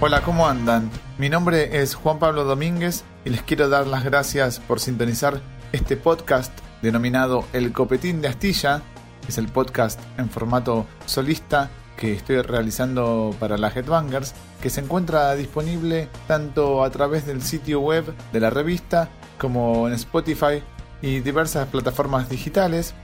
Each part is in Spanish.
Hola, ¿cómo andan? Mi nombre es Juan Pablo Domínguez y les quiero dar las gracias por sintonizar este podcast denominado El Copetín de Astilla. Es el podcast en formato solista que estoy realizando para la Headbangers, que se encuentra disponible tanto a través del sitio web de la revista como en Spotify y diversas plataformas digitales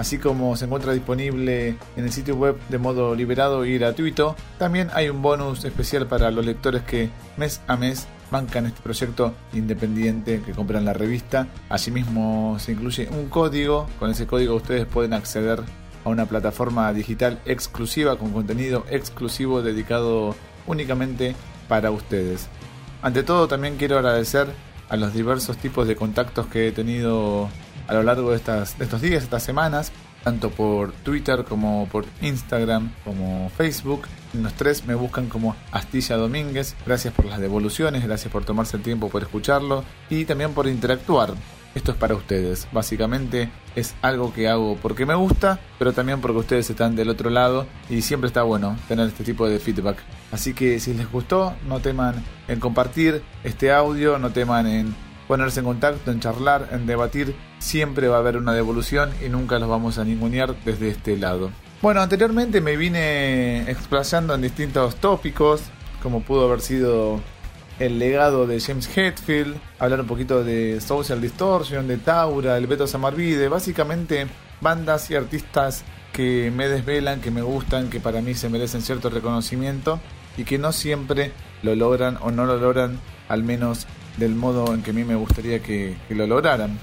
así como se encuentra disponible en el sitio web de modo liberado y gratuito. También hay un bonus especial para los lectores que mes a mes bancan este proyecto independiente que compran la revista. Asimismo se incluye un código, con ese código ustedes pueden acceder a una plataforma digital exclusiva con contenido exclusivo dedicado únicamente para ustedes. Ante todo también quiero agradecer a los diversos tipos de contactos que he tenido a lo largo de, estas, de estos días, estas semanas, tanto por Twitter como por Instagram como Facebook. Los tres me buscan como Astilla Domínguez. Gracias por las devoluciones, gracias por tomarse el tiempo por escucharlo y también por interactuar. Esto es para ustedes. Básicamente es algo que hago porque me gusta, pero también porque ustedes están del otro lado y siempre está bueno tener este tipo de feedback. Así que si les gustó, no teman en compartir este audio, no teman en ponerse en contacto, en charlar, en debatir, siempre va a haber una devolución y nunca los vamos a ningunear desde este lado. Bueno, anteriormente me vine explayando en distintos tópicos, como pudo haber sido el legado de James Hetfield, hablar un poquito de Social Distortion, de Taura, el Beto Samarvide, básicamente bandas y artistas que me desvelan, que me gustan, que para mí se merecen cierto reconocimiento y que no siempre lo logran o no lo logran, al menos del modo en que a mí me gustaría que, lo lograran.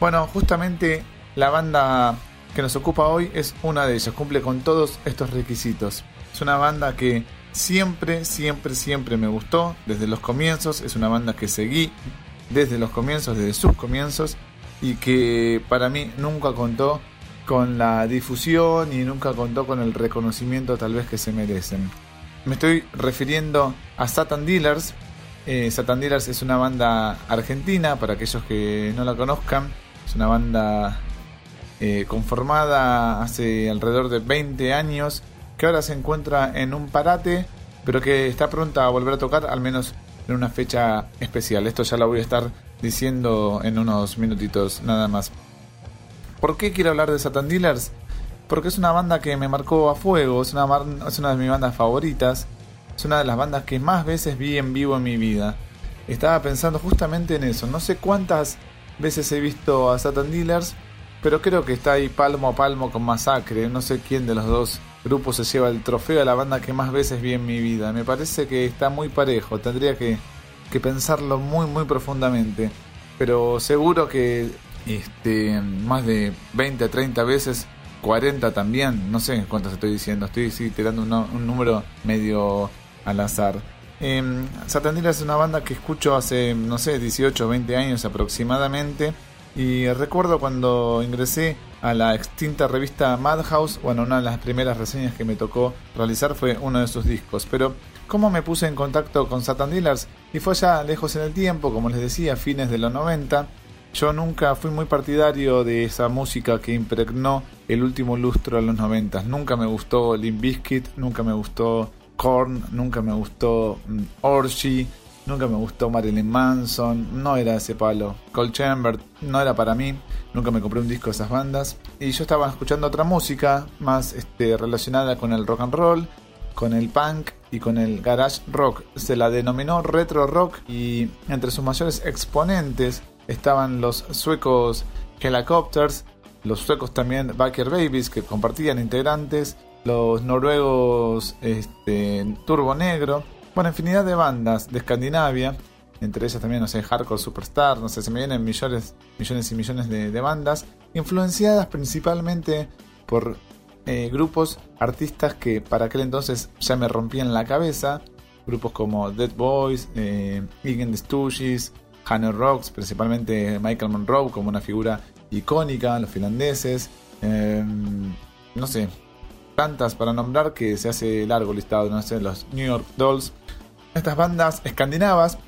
Bueno, justamente la banda que nos ocupa hoy es una de ellas, cumple con todos estos requisitos. Es una banda que siempre, siempre, siempre me gustó desde los comienzos, es una banda que seguí desde los comienzos, desde sus comienzos, y que para mí nunca contó con la difusión y nunca contó con el reconocimiento tal vez que se merecen. Me estoy refiriendo a Satan Dealers, eh, Satan Dealers es una banda argentina, para aquellos que no la conozcan. Es una banda eh, conformada hace alrededor de 20 años, que ahora se encuentra en un parate, pero que está pronta a volver a tocar, al menos en una fecha especial. Esto ya lo voy a estar diciendo en unos minutitos nada más. ¿Por qué quiero hablar de Satan Dealers? Porque es una banda que me marcó a fuego, es una, es una de mis bandas favoritas. Es una de las bandas que más veces vi en vivo en mi vida. Estaba pensando justamente en eso. No sé cuántas veces he visto a Satan Dealers, pero creo que está ahí palmo a palmo con Masacre. No sé quién de los dos grupos se lleva el trofeo a la banda que más veces vi en mi vida. Me parece que está muy parejo. Tendría que, que pensarlo muy, muy profundamente. Pero seguro que este, más de 20 a 30 veces 40 también, no sé cuántas estoy diciendo, estoy tirando un número medio al azar. Eh, es una banda que escucho hace, no sé, 18 o 20 años aproximadamente. Y recuerdo cuando ingresé a la extinta revista Madhouse, bueno, una de las primeras reseñas que me tocó realizar fue uno de sus discos. Pero, ¿cómo me puse en contacto con Satan Dealers? Y fue ya lejos en el tiempo, como les decía, fines de los 90. Yo nunca fui muy partidario de esa música que impregnó el último lustro de los 90. Nunca me gustó Limp Bizkit, nunca me gustó Korn, nunca me gustó mm, Orgy, nunca me gustó Marilyn Manson, no era ese palo. Cold Chamber no era para mí, nunca me compré un disco de esas bandas. Y yo estaba escuchando otra música más este, relacionada con el rock and roll, con el punk y con el garage rock. Se la denominó retro rock y entre sus mayores exponentes estaban los suecos Helicopters, los suecos también Baker Babies que compartían integrantes, los noruegos este, Turbo Negro, bueno, infinidad de bandas de Escandinavia, entre ellas también, no sé, Hardcore Superstar, no sé, se me vienen millones, millones y millones de, bandas, influenciadas principalmente por eh, grupos, artistas que para aquel entonces ya me rompían la cabeza, grupos como Dead Boys, eh, the Stooges, Hanner Rocks, principalmente Michael Monroe como una figura icónica, los finlandeses, eh, no sé, tantas para nombrar que se hace largo listado, no sé, los New York Dolls. Estas bandas escandinavas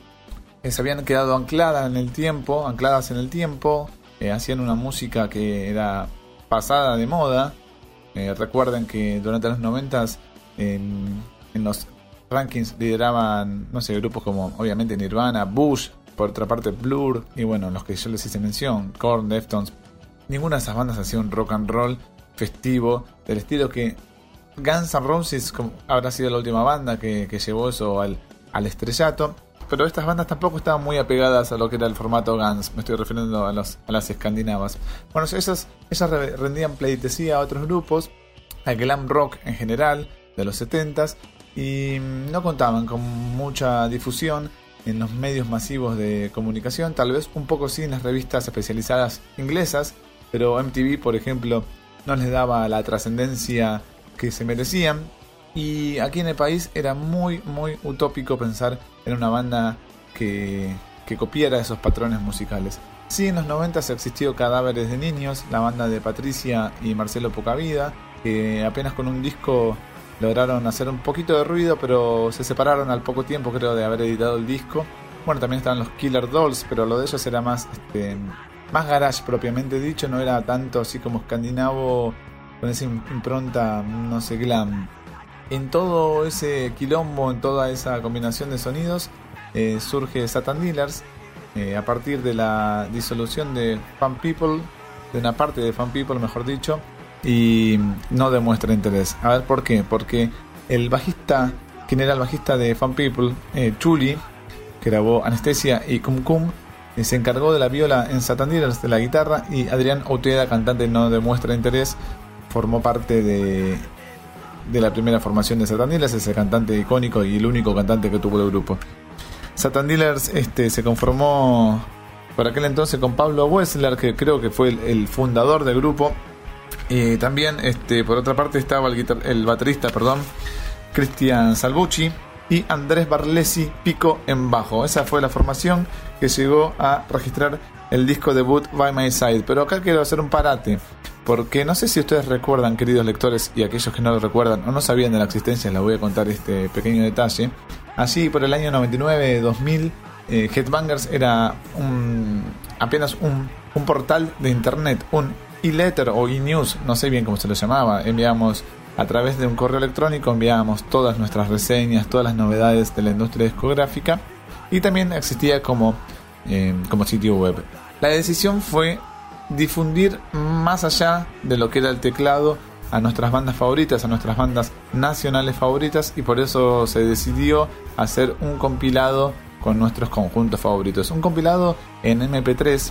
eh, se habían quedado ancladas en el tiempo, ancladas en el tiempo, eh, hacían una música que era pasada de moda. Eh, recuerden que durante los 90 en, los rankings lideraban, no sé, grupos como obviamente Nirvana, Bush, por otra parte Blur, y bueno, los que yo les hice mención, Korn, Deftones. Ninguna de esas bandas hacía un rock and roll festivo del estilo que Guns N' Roses habrá sido la última banda que, llevó eso al, estrellato pero estas bandas tampoco estaban muy apegadas a lo que era el formato Guns, me estoy refiriendo a, las escandinavas. Bueno, ellas, ellas rendían pleitesía a otros grupos, al glam rock en general, de los 70s, y no contaban con mucha difusión en los medios masivos de comunicación, tal vez un poco sí en las revistas especializadas inglesas, pero MTV, por ejemplo, no les daba la trascendencia que se merecían. Y aquí en el país era muy, muy utópico pensar en una banda que, que copiara esos patrones musicales. Sí, en los 90 existió Cadáveres de Niños, la banda de Patricia y Marcelo Pocavida, que apenas con un disco lograron hacer un poquito de ruido, pero se separaron al poco tiempo, creo, de haber editado el disco. Bueno, también estaban los Killer Dolls, pero lo de ellos era más, este, más garage propiamente dicho, no era tanto así como escandinavo con esa impronta, no sé, glam en todo ese quilombo, en toda esa combinación de sonidos, eh, surge Satan Dealers eh, a partir de la disolución de Fan People, de una parte de Fan People, mejor dicho, y no demuestra interés. A ver por qué, porque el bajista, quien era el bajista de Fan People, eh, Chuli, que grabó Anestesia y Cum Cum, se encargó de la viola en Satan Dealers, de la guitarra, y Adrián Outeda, cantante, no demuestra interés, formó parte de de la primera formación de Satan Dealers, es el cantante icónico y el único cantante que tuvo el grupo. Satan Dealers este, se conformó por aquel entonces con Pablo Wessler, que creo que fue el, fundador del grupo. Y también, este, por otra parte, estaba el, el baterista, perdón, Cristian Salvucci y Andrés Barlesi Pico en bajo. Esa fue la formación que llegó a registrar el disco debut By My Side. Pero acá quiero hacer un parate. Porque no sé si ustedes recuerdan, queridos lectores, y aquellos que no lo recuerdan o no sabían de la existencia, les voy a contar este pequeño detalle. Allí por el año 99-2000, eh, Headbangers era apenas un, portal de internet, un e-letter o e-news, no sé bien cómo se lo llamaba. Enviamos a través de un correo electrónico, enviábamos todas nuestras reseñas, todas las novedades de la industria discográfica y también existía como, eh, como sitio web. La decisión fue difundir más allá de lo que era el teclado a nuestras bandas favoritas, a nuestras bandas nacionales favoritas y por eso se decidió hacer un compilado con nuestros conjuntos favoritos. Un compilado en MP3,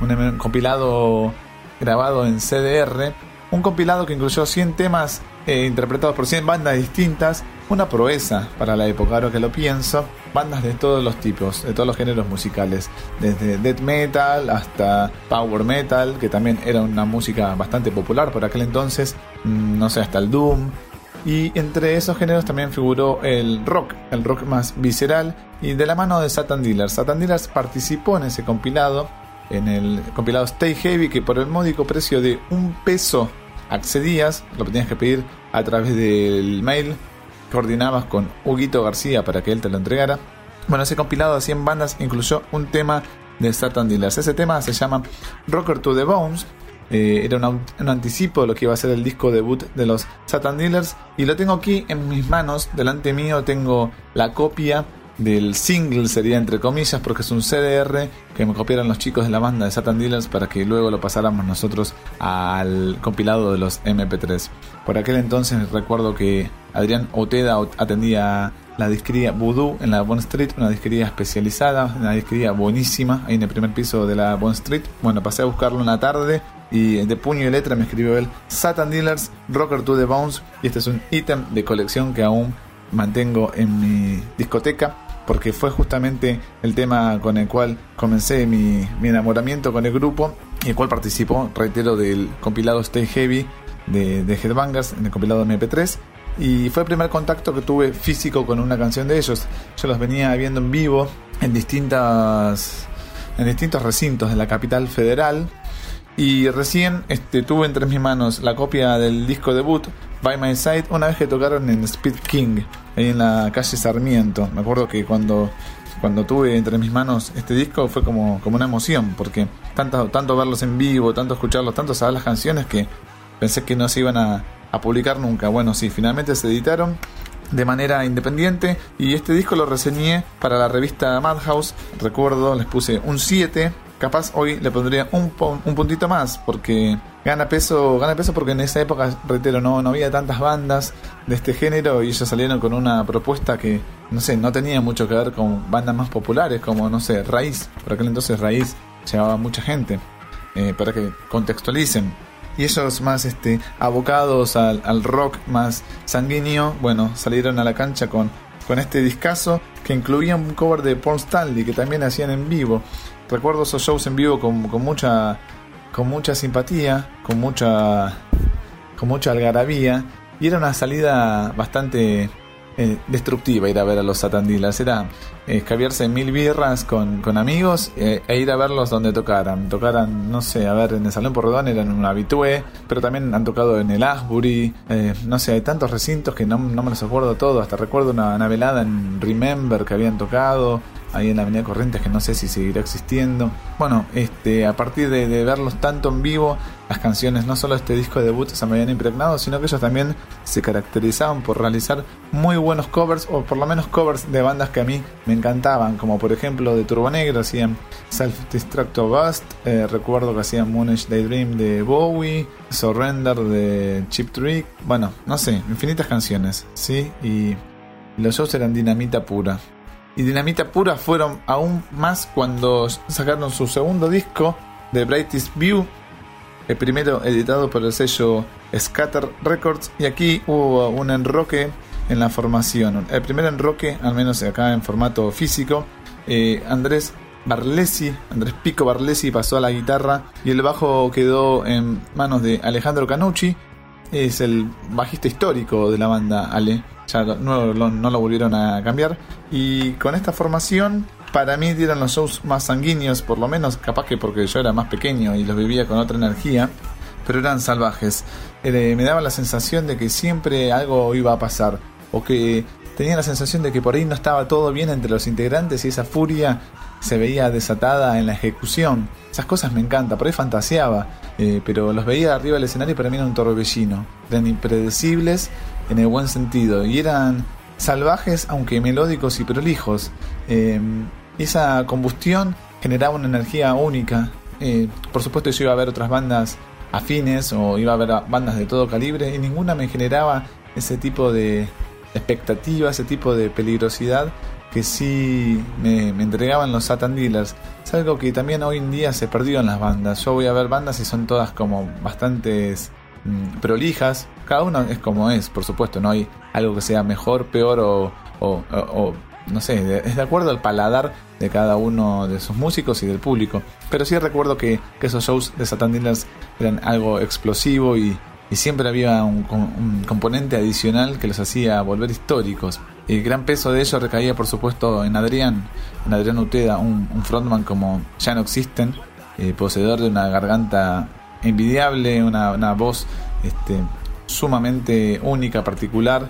un compilado grabado en CDR, un compilado que incluyó 100 temas eh, interpretados por 100 bandas distintas, una proeza para la época, ahora que lo pienso, bandas de todos los tipos, de todos los géneros musicales, desde death metal hasta power metal, que también era una música bastante popular por aquel entonces, mm, no sé, hasta el doom. Y entre esos géneros también figuró el rock, el rock más visceral, y de la mano de Satan Dealers. Satan Dealers participó en ese compilado, en el compilado Stay Heavy, que por el módico precio de un peso accedías, lo tenías que pedir a través del mail, coordinabas con Huguito García para que él te lo entregara. Bueno, ese compilado de 100 bandas incluyó un tema de Satan Dealers. Ese tema se llama Rocker to the Bones. Eh, era un, un, anticipo de lo que iba a ser el disco debut de los Satan Dealers. Y lo tengo aquí en mis manos. Delante mío tengo la copia del single sería entre comillas porque es un CDR que me copiaron los chicos de la banda de Satan Dealers para que luego lo pasáramos nosotros al compilado de los MP3. Por aquel entonces recuerdo que Adrián Oteda atendía la disquería Voodoo en la Bond Street, una disquería especializada, una disquería buenísima, ahí en el primer piso de la Bond Street. Bueno, pasé a buscarlo una tarde y de puño y letra me escribió él Satan Dealers, Rocker to the Bones y este es un ítem de colección que aún mantengo en mi discoteca porque fue justamente el tema con el cual comencé mi, enamoramiento con el grupo y el cual participó, reitero, del compilado Stay Heavy de, Headbangers en el compilado MP3 y fue el primer contacto que tuve físico con una canción de ellos. Yo los venía viendo en vivo en distintas en distintos recintos de la capital federal y recién este, tuve entre mis manos la copia del disco debut By My Side una vez que tocaron en Speed King, ahí en la calle Sarmiento. Me acuerdo que cuando, cuando tuve entre mis manos este disco fue como, como una emoción, porque tanto, tanto verlos en vivo, tanto escucharlos, tanto saber las canciones que pensé que no se iban a, a publicar nunca. Bueno, sí, finalmente se editaron de manera independiente y este disco lo reseñé para la revista Madhouse, recuerdo, les puse un 7, capaz hoy le pondría un, un puntito más porque gana peso, gana peso porque en esa época, reitero, no, no había tantas bandas de este género y ellos salieron con una propuesta que, no sé, no tenía mucho que ver con bandas más populares como, no sé, Raíz, por aquel entonces Raíz llevaba mucha gente, eh, para que contextualicen y ellos más este, abocados al, rock más sanguíneo, bueno, salieron a la cancha con, con este discazo que incluía un cover de Paul Stanley que también hacían en vivo. Recuerdo esos shows en vivo con, con mucha con mucha simpatía, con mucha con mucha algarabía y era una salida bastante eh, destructiva ir a ver a los Satandilas. Era escabiarse mil birras con, con amigos eh, e ir a verlos donde tocaran. Tocaran, no sé, a ver, en el Salón Porredón eran un habitué, pero también han tocado en el Asbury. Eh, no sé, hay tantos recintos que no, no me los acuerdo todos. Hasta recuerdo una velada en Remember que habían tocado ahí en la Avenida Corrientes, que no sé si seguirá existiendo. Bueno, este, a partir de, verlos tanto en vivo, las canciones, no solo este disco de debut se me habían impregnado, sino que ellos también se caracterizaban por realizar muy buenos covers, o por lo menos covers de bandas que a mí me encantaban, como por ejemplo de Turbo Negro, hacían Self Destructo Bust, eh, recuerdo que hacían Moonish Daydream de Bowie, Surrender de Chip Trick, bueno, no sé, infinitas canciones, ¿sí? Y los shows eran dinamita pura y Dinamita Pura fueron aún más cuando sacaron su segundo disco, The Brightest View, el primero editado por el sello Scatter Records, y aquí hubo un enroque en la formación. El primer enroque, al menos acá en formato físico, eh, Andrés Barlesi, Andrés Pico Barlesi pasó a la guitarra y el bajo quedó en manos de Alejandro Canucci, es el bajista histórico de la banda Ale ya no, lo volvieron a cambiar. Y con esta formación, para mí dieron los shows más sanguíneos, por lo menos, capaz que porque yo era más pequeño y los vivía con otra energía, pero eran salvajes. Eh, me daba la sensación de que siempre algo iba a pasar, o que tenía la sensación de que por ahí no estaba todo bien entre los integrantes y esa furia se veía desatada en la ejecución. Esas cosas me encantan, por ahí fantaseaba, eh, pero los veía arriba del escenario y para mí era un torbellino. Eran impredecibles en el buen sentido y eran salvajes aunque melódicos y prolijos. Eh, esa combustión generaba una energía única. Eh, por supuesto yo iba a ver otras bandas afines o iba a ver bandas de todo calibre y ninguna me generaba ese tipo de expectativa, ese tipo de peligrosidad que sí me, entregaban los Satan Dealers. Es algo que también hoy en día se perdió en las bandas. Yo voy a ver bandas y son todas como bastantes prolijas. Cada uno es como es, por supuesto. No hay algo que sea mejor, peor o, no sé, es de acuerdo al paladar de cada uno de sus músicos y del público. Pero sí recuerdo que, esos shows de Satan Dealers eran algo explosivo y, y siempre había un, componente adicional que los hacía volver históricos. El gran peso de ello recaía, por supuesto, en Adrián, en Adrián Uteda, un, frontman como ya no existen, eh, poseedor de una garganta envidiable, una, voz este, sumamente única, particular.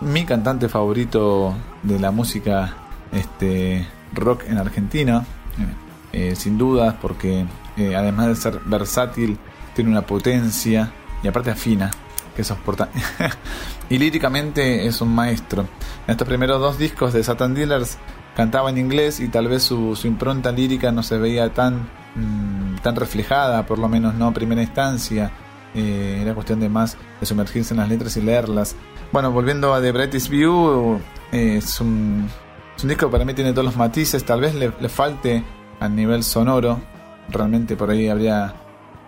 Mi cantante favorito de la música este, rock en Argentina, eh, eh, sin dudas, porque además de ser versátil, tiene una potencia y aparte afina, que soporta. y líricamente es un maestro. En estos primeros dos discos de Satan Dealers cantaba en inglés y tal vez su, impronta lírica no se veía tan, mm, tan reflejada, por lo menos no a primera instancia. Eh, era cuestión de más de sumergirse en las letras y leerlas. Bueno, volviendo a The Brightest View, eh, es, un, disco que para mí tiene todos los matices, tal vez le, le falte a nivel sonoro, realmente por ahí habría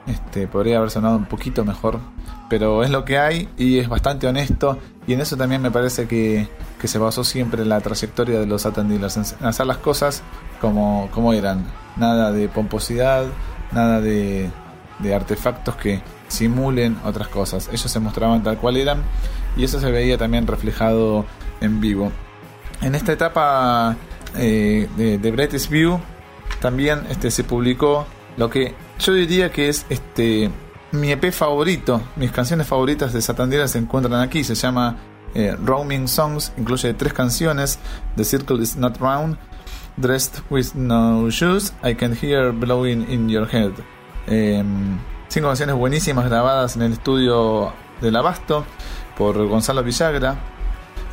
este, podría haber sonado un poquito mejor, pero es lo que hay y es bastante honesto. Y en eso también me parece que, se basó siempre la trayectoria de los Satan en hacer las cosas como, como eran. Nada de pomposidad, nada de, de artefactos que simulen otras cosas. Ellos se mostraban tal cual eran y eso se veía también reflejado en vivo. En esta etapa eh, de, de Brightest View también este, se publicó lo que yo diría que es este mi EP favorito, mis canciones favoritas de Satandera se encuentran aquí, se llama eh, Roaming Songs, incluye tres canciones, The Circle is Not Round, Dressed with No Shoes, I Can Hear Blowing in Your Head. Em, cinco canciones buenísimas grabadas en el estudio del Abasto por Gonzalo Villagra.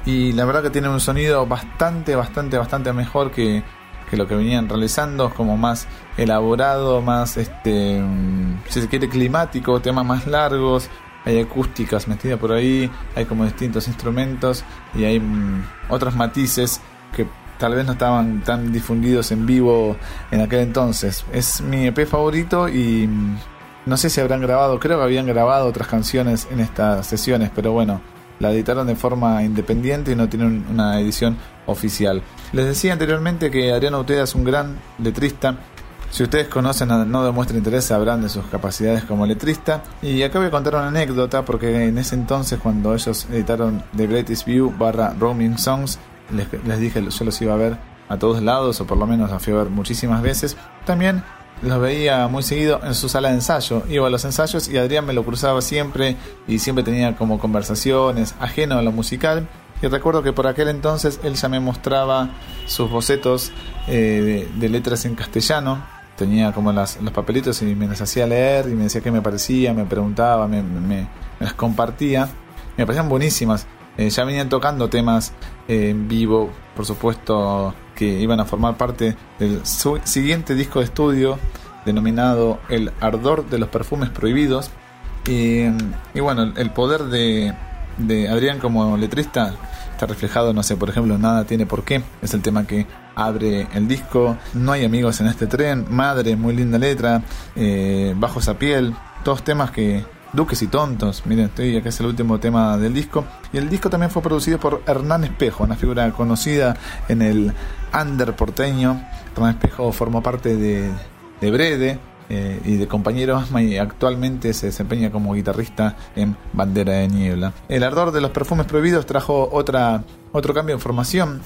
y la verdad que tiene un sonido bastante, bastante, bastante mejor que, que lo que venían realizando, como más elaborado, más, este, mm, si se quiere, climático, temas más largos, hay acústicas metidas por ahí, hay como distintos instrumentos y hay mm, otros matices que tal vez no estaban tan difundidos en vivo en aquel entonces. Es mi EP favorito y mm, no sé si habrán grabado, creo que habían grabado otras canciones en estas sesiones, pero bueno, la editaron de forma independiente y no tienen una edición oficial. Les decía anteriormente que Adriano Uteda es un gran letrista. Si ustedes conocen a No Demuestra Interés sabrán de sus capacidades como letrista. Y acá voy a contar una anécdota porque en ese entonces cuando ellos editaron The Greatest View barra Roaming Songs, les, les dije yo los iba a ver a todos lados o por lo menos los fui a ver muchísimas veces. También los veía muy seguido en su sala de ensayo. Iba a los ensayos y Adrián me lo cruzaba siempre y siempre tenía como conversaciones ajeno a lo musical. Y recuerdo que por aquel entonces él ya me mostraba sus bocetos eh, de, letras en castellano. Tenía como las, los papelitos y me las hacía leer y me decía qué me parecía, me preguntaba, me, me, las compartía. Me parecían buenísimas. Eh, ya venían tocando temas eh, en vivo, por supuesto, que iban a formar parte del siguiente disco de estudio denominado El Ardor de los Perfumes Prohibidos. Y, bueno, el poder de, de Adrián como letrista está reflejado, no sé, por ejemplo, Nada tiene por qué, es el tema que abre el disco, No hay amigos en este tren, Madre, muy linda letra, eh, Bajo esa piel, todos temas que, Duques y Tontos. Miren, estoy acá es el último tema del disco. Y el disco también fue producido por Hernán Espejo, una figura conocida en el under porteño. Hernán Espejo formó parte de, de Brede. Eh, y de compañero Asma y actualmente se desempeña como guitarrista en Bandera de Niebla. El ardor de los perfumes prohibidos trajo otra, otro cambio en formación.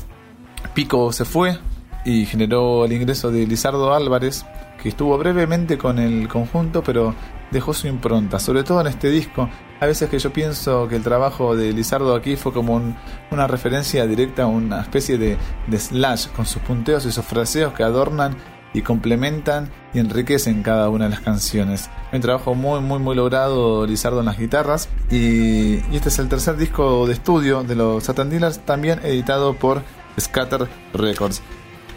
Pico se fue y generó el ingreso de Lizardo Álvarez, que estuvo brevemente con el conjunto, pero dejó su impronta, sobre todo en este disco. A veces que yo pienso que el trabajo de Lizardo aquí fue como una referencia directa a una especie de, slash con sus punteos y sus fraseos que adornan y complementan y enriquecen cada una de las canciones. Un trabajo muy, muy, muy logrado Lizardo en las guitarras. Y, este es el tercer disco de estudio de los Satan Dealers, también editado por Scatter Records.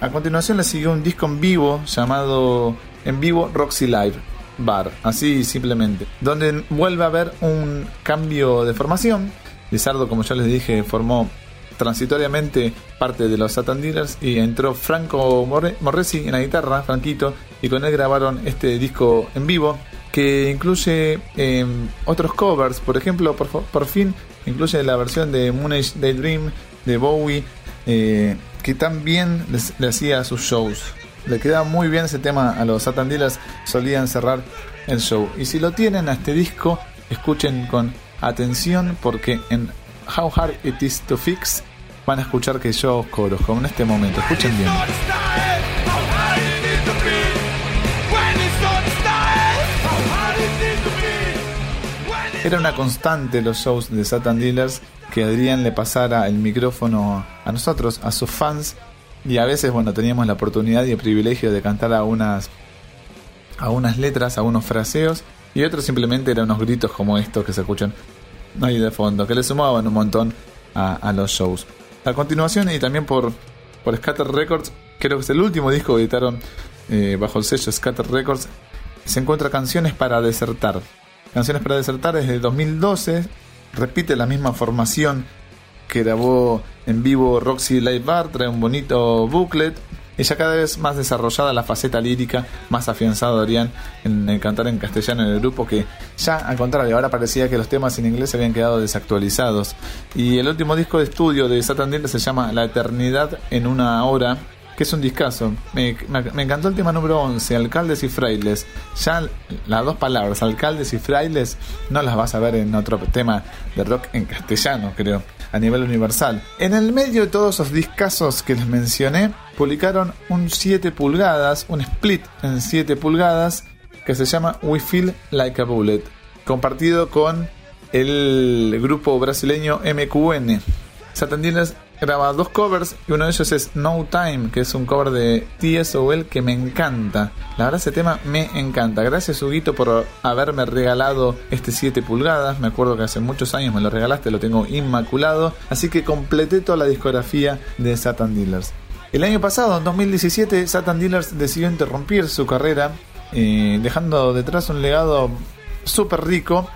A continuación le siguió un disco en vivo llamado En Vivo Roxy Live Bar, así simplemente, donde vuelve a haber un cambio de formación. Lizardo, como ya les dije, formó transitoriamente parte de los Satan Dealers y entró Franco Morresi en la guitarra, Franquito, y con él grabaron este disco en vivo que incluye em, otros covers, por ejemplo, por, fin incluye la versión de Moonage Daydream de Bowie, eh, que también le hacía sus shows. Le queda muy bien ese tema a los Satan Dealers, solían cerrar el show. Y si lo tienen a este disco, escuchen con atención porque en How Hard It Is to Fix van a escuchar que yo coro, como en este momento. Escuchen bien. Era una constante los shows de Satan Dealers que Adrián le pasara el micrófono a nosotros, a sus fans, y a veces, bueno, teníamos la oportunidad y el privilegio de cantar a unas, letras, a unos fraseos, y otros simplemente eran unos gritos como estos que se escuchan ahí de fondo, que le sumaban un montón a, los shows. A continuación, y también por, por Scatter Records, creo que es el último disco que editaron eh, bajo el sello Scatter Records, se encuentra Canciones para Desertar. Canciones para Desertar es de 2012, repite la misma formación que grabó en vivo Roxy Live Bar, trae un bonito booklet. Y ya cada vez más desarrollada la faceta lírica, más afianzado Adrián en el cantar en castellano en el grupo, que ya al contrario, ahora parecía que los temas en inglés se habían quedado desactualizados. Y el último disco de estudio de Satan se llama La Eternidad en una hora, que es un discazo. Me, encantó el tema número 11, alcaldes y frailes. Ya las dos palabras, alcaldes y frailes, no las vas a ver en otro tema de rock en castellano, creo, a nivel universal. En el medio de todos esos discazos que les mencioné, publicaron un 7 pulgadas, un split en 7 pulgadas, que se llama We Feel Like a Bullet, compartido con el grupo brasileño MQN. Satan graba dos covers y uno de ellos es No Time, que es un cover de TSOL que me encanta. La verdad ese tema me encanta. Gracias Huguito por haberme regalado este 7 pulgadas. Me acuerdo que hace muchos años me lo regalaste, lo tengo inmaculado. Así que completé toda la discografía de Satan Dealers. El año pasado, en 2017, Satan Dealers decidió interrumpir su carrera, eh, dejando detrás un legado súper rico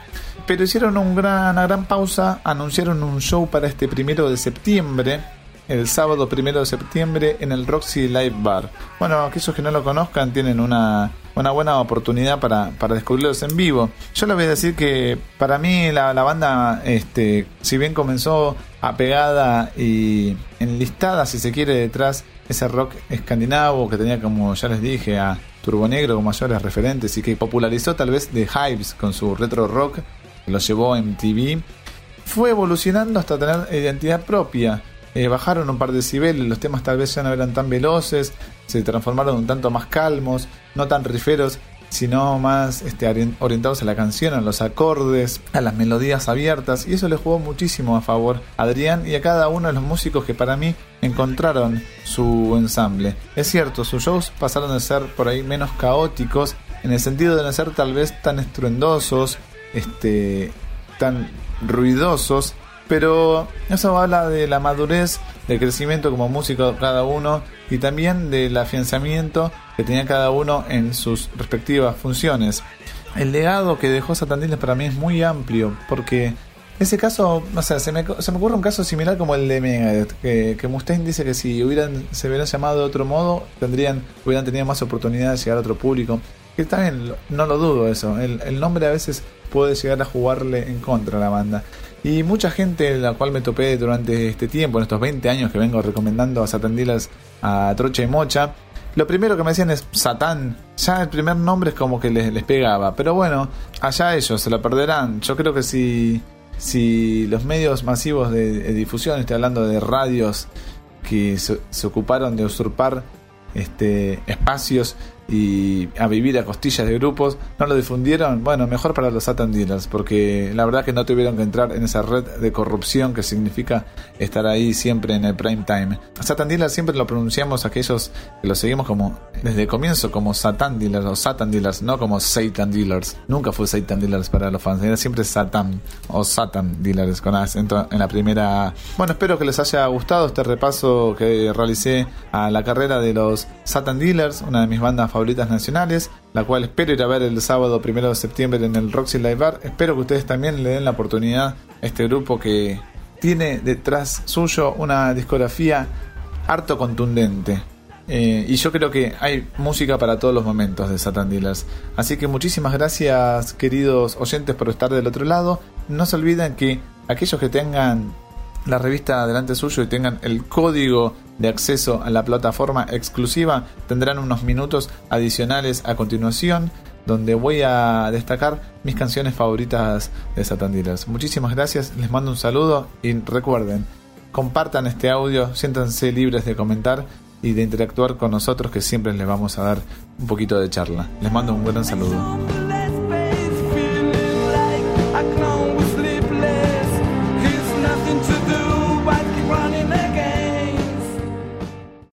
pero hicieron una gran pausa, anunciaron un show para este primero de septiembre, el sábado primero de septiembre en el Roxy Live Bar. Bueno, aquellos que no lo conozcan tienen una, una buena oportunidad para, para descubrirlos en vivo. Yo les voy a decir que para mí la, la banda, este, si bien comenzó apegada y enlistada, si se quiere, detrás ese rock escandinavo que tenía como ya les dije a Turbo Negro como mayores referentes y que popularizó tal vez The Hives con su retro rock lo llevó en TV, fue evolucionando hasta tener identidad propia. Eh, bajaron un par de decibeles, los temas tal vez ya no eran tan veloces, se transformaron un tanto más calmos, no tan riferos, sino más este, orientados a la canción, a los acordes, a las melodías abiertas, y eso le jugó muchísimo a favor a Adrián y a cada uno de los músicos que para mí encontraron su ensamble. Es cierto, sus shows pasaron de ser por ahí menos caóticos, en el sentido de no ser tal vez tan estruendosos este, tan ruidosos, pero eso habla de la madurez, del crecimiento como músico cada uno y también del afianzamiento que tenía cada uno en sus respectivas funciones. El legado que dejó Satandiles para mí es muy amplio porque ese caso, o sea, se me, se me ocurre un caso similar como el de Megadeth, que, que Mustaine dice que si hubieran, se hubieran llamado de otro modo, tendrían, hubieran tenido más oportunidad de llegar a otro público. Que también no lo dudo eso, el, el nombre a veces puede llegar a jugarle en contra a la banda. Y mucha gente, la cual me topé durante este tiempo, en estos 20 años que vengo recomendando a Satan a Trocha y Mocha, lo primero que me decían es Satán. Ya el primer nombre es como que les, les pegaba. Pero bueno, allá ellos se lo perderán. Yo creo que si, si los medios masivos de, difusión, estoy hablando de radios que se, se ocuparon de usurpar este, espacios y a vivir a costillas de grupos, no lo difundieron, bueno, mejor para los Satan Dealers, porque la verdad que no tuvieron que entrar en esa red de corrupción que significa estar ahí siempre en el prime time. Satan Dealers siempre lo pronunciamos aquellos que lo seguimos como desde el comienzo como Satan Dealers o Satan Dealers, no como Satan Dealers. Nunca fue Satan Dealers para los fans, era siempre Satan o Satan Dealers con acento en la primera. Bueno, espero que les haya gustado este repaso que realicé a la carrera de los Satan Dealers, una de mis bandas favoritas nacionales, la cual espero ir a ver el sábado primero de septiembre en el Roxy Live Bar. Espero que ustedes también le den la oportunidad a este grupo que tiene detrás suyo una discografía harto contundente. Eh, y yo creo que hay música para todos los momentos de Satan Dealers. Así que muchísimas gracias, queridos oyentes, por estar del otro lado. No se olviden que aquellos que tengan la revista delante suyo y tengan el código de acceso a la plataforma exclusiva, tendrán unos minutos adicionales a continuación donde voy a destacar mis canciones favoritas de Satan. Muchísimas gracias, les mando un saludo y recuerden, compartan este audio, siéntanse libres de comentar y de interactuar con nosotros que siempre les vamos a dar un poquito de charla. Les mando un buen saludo.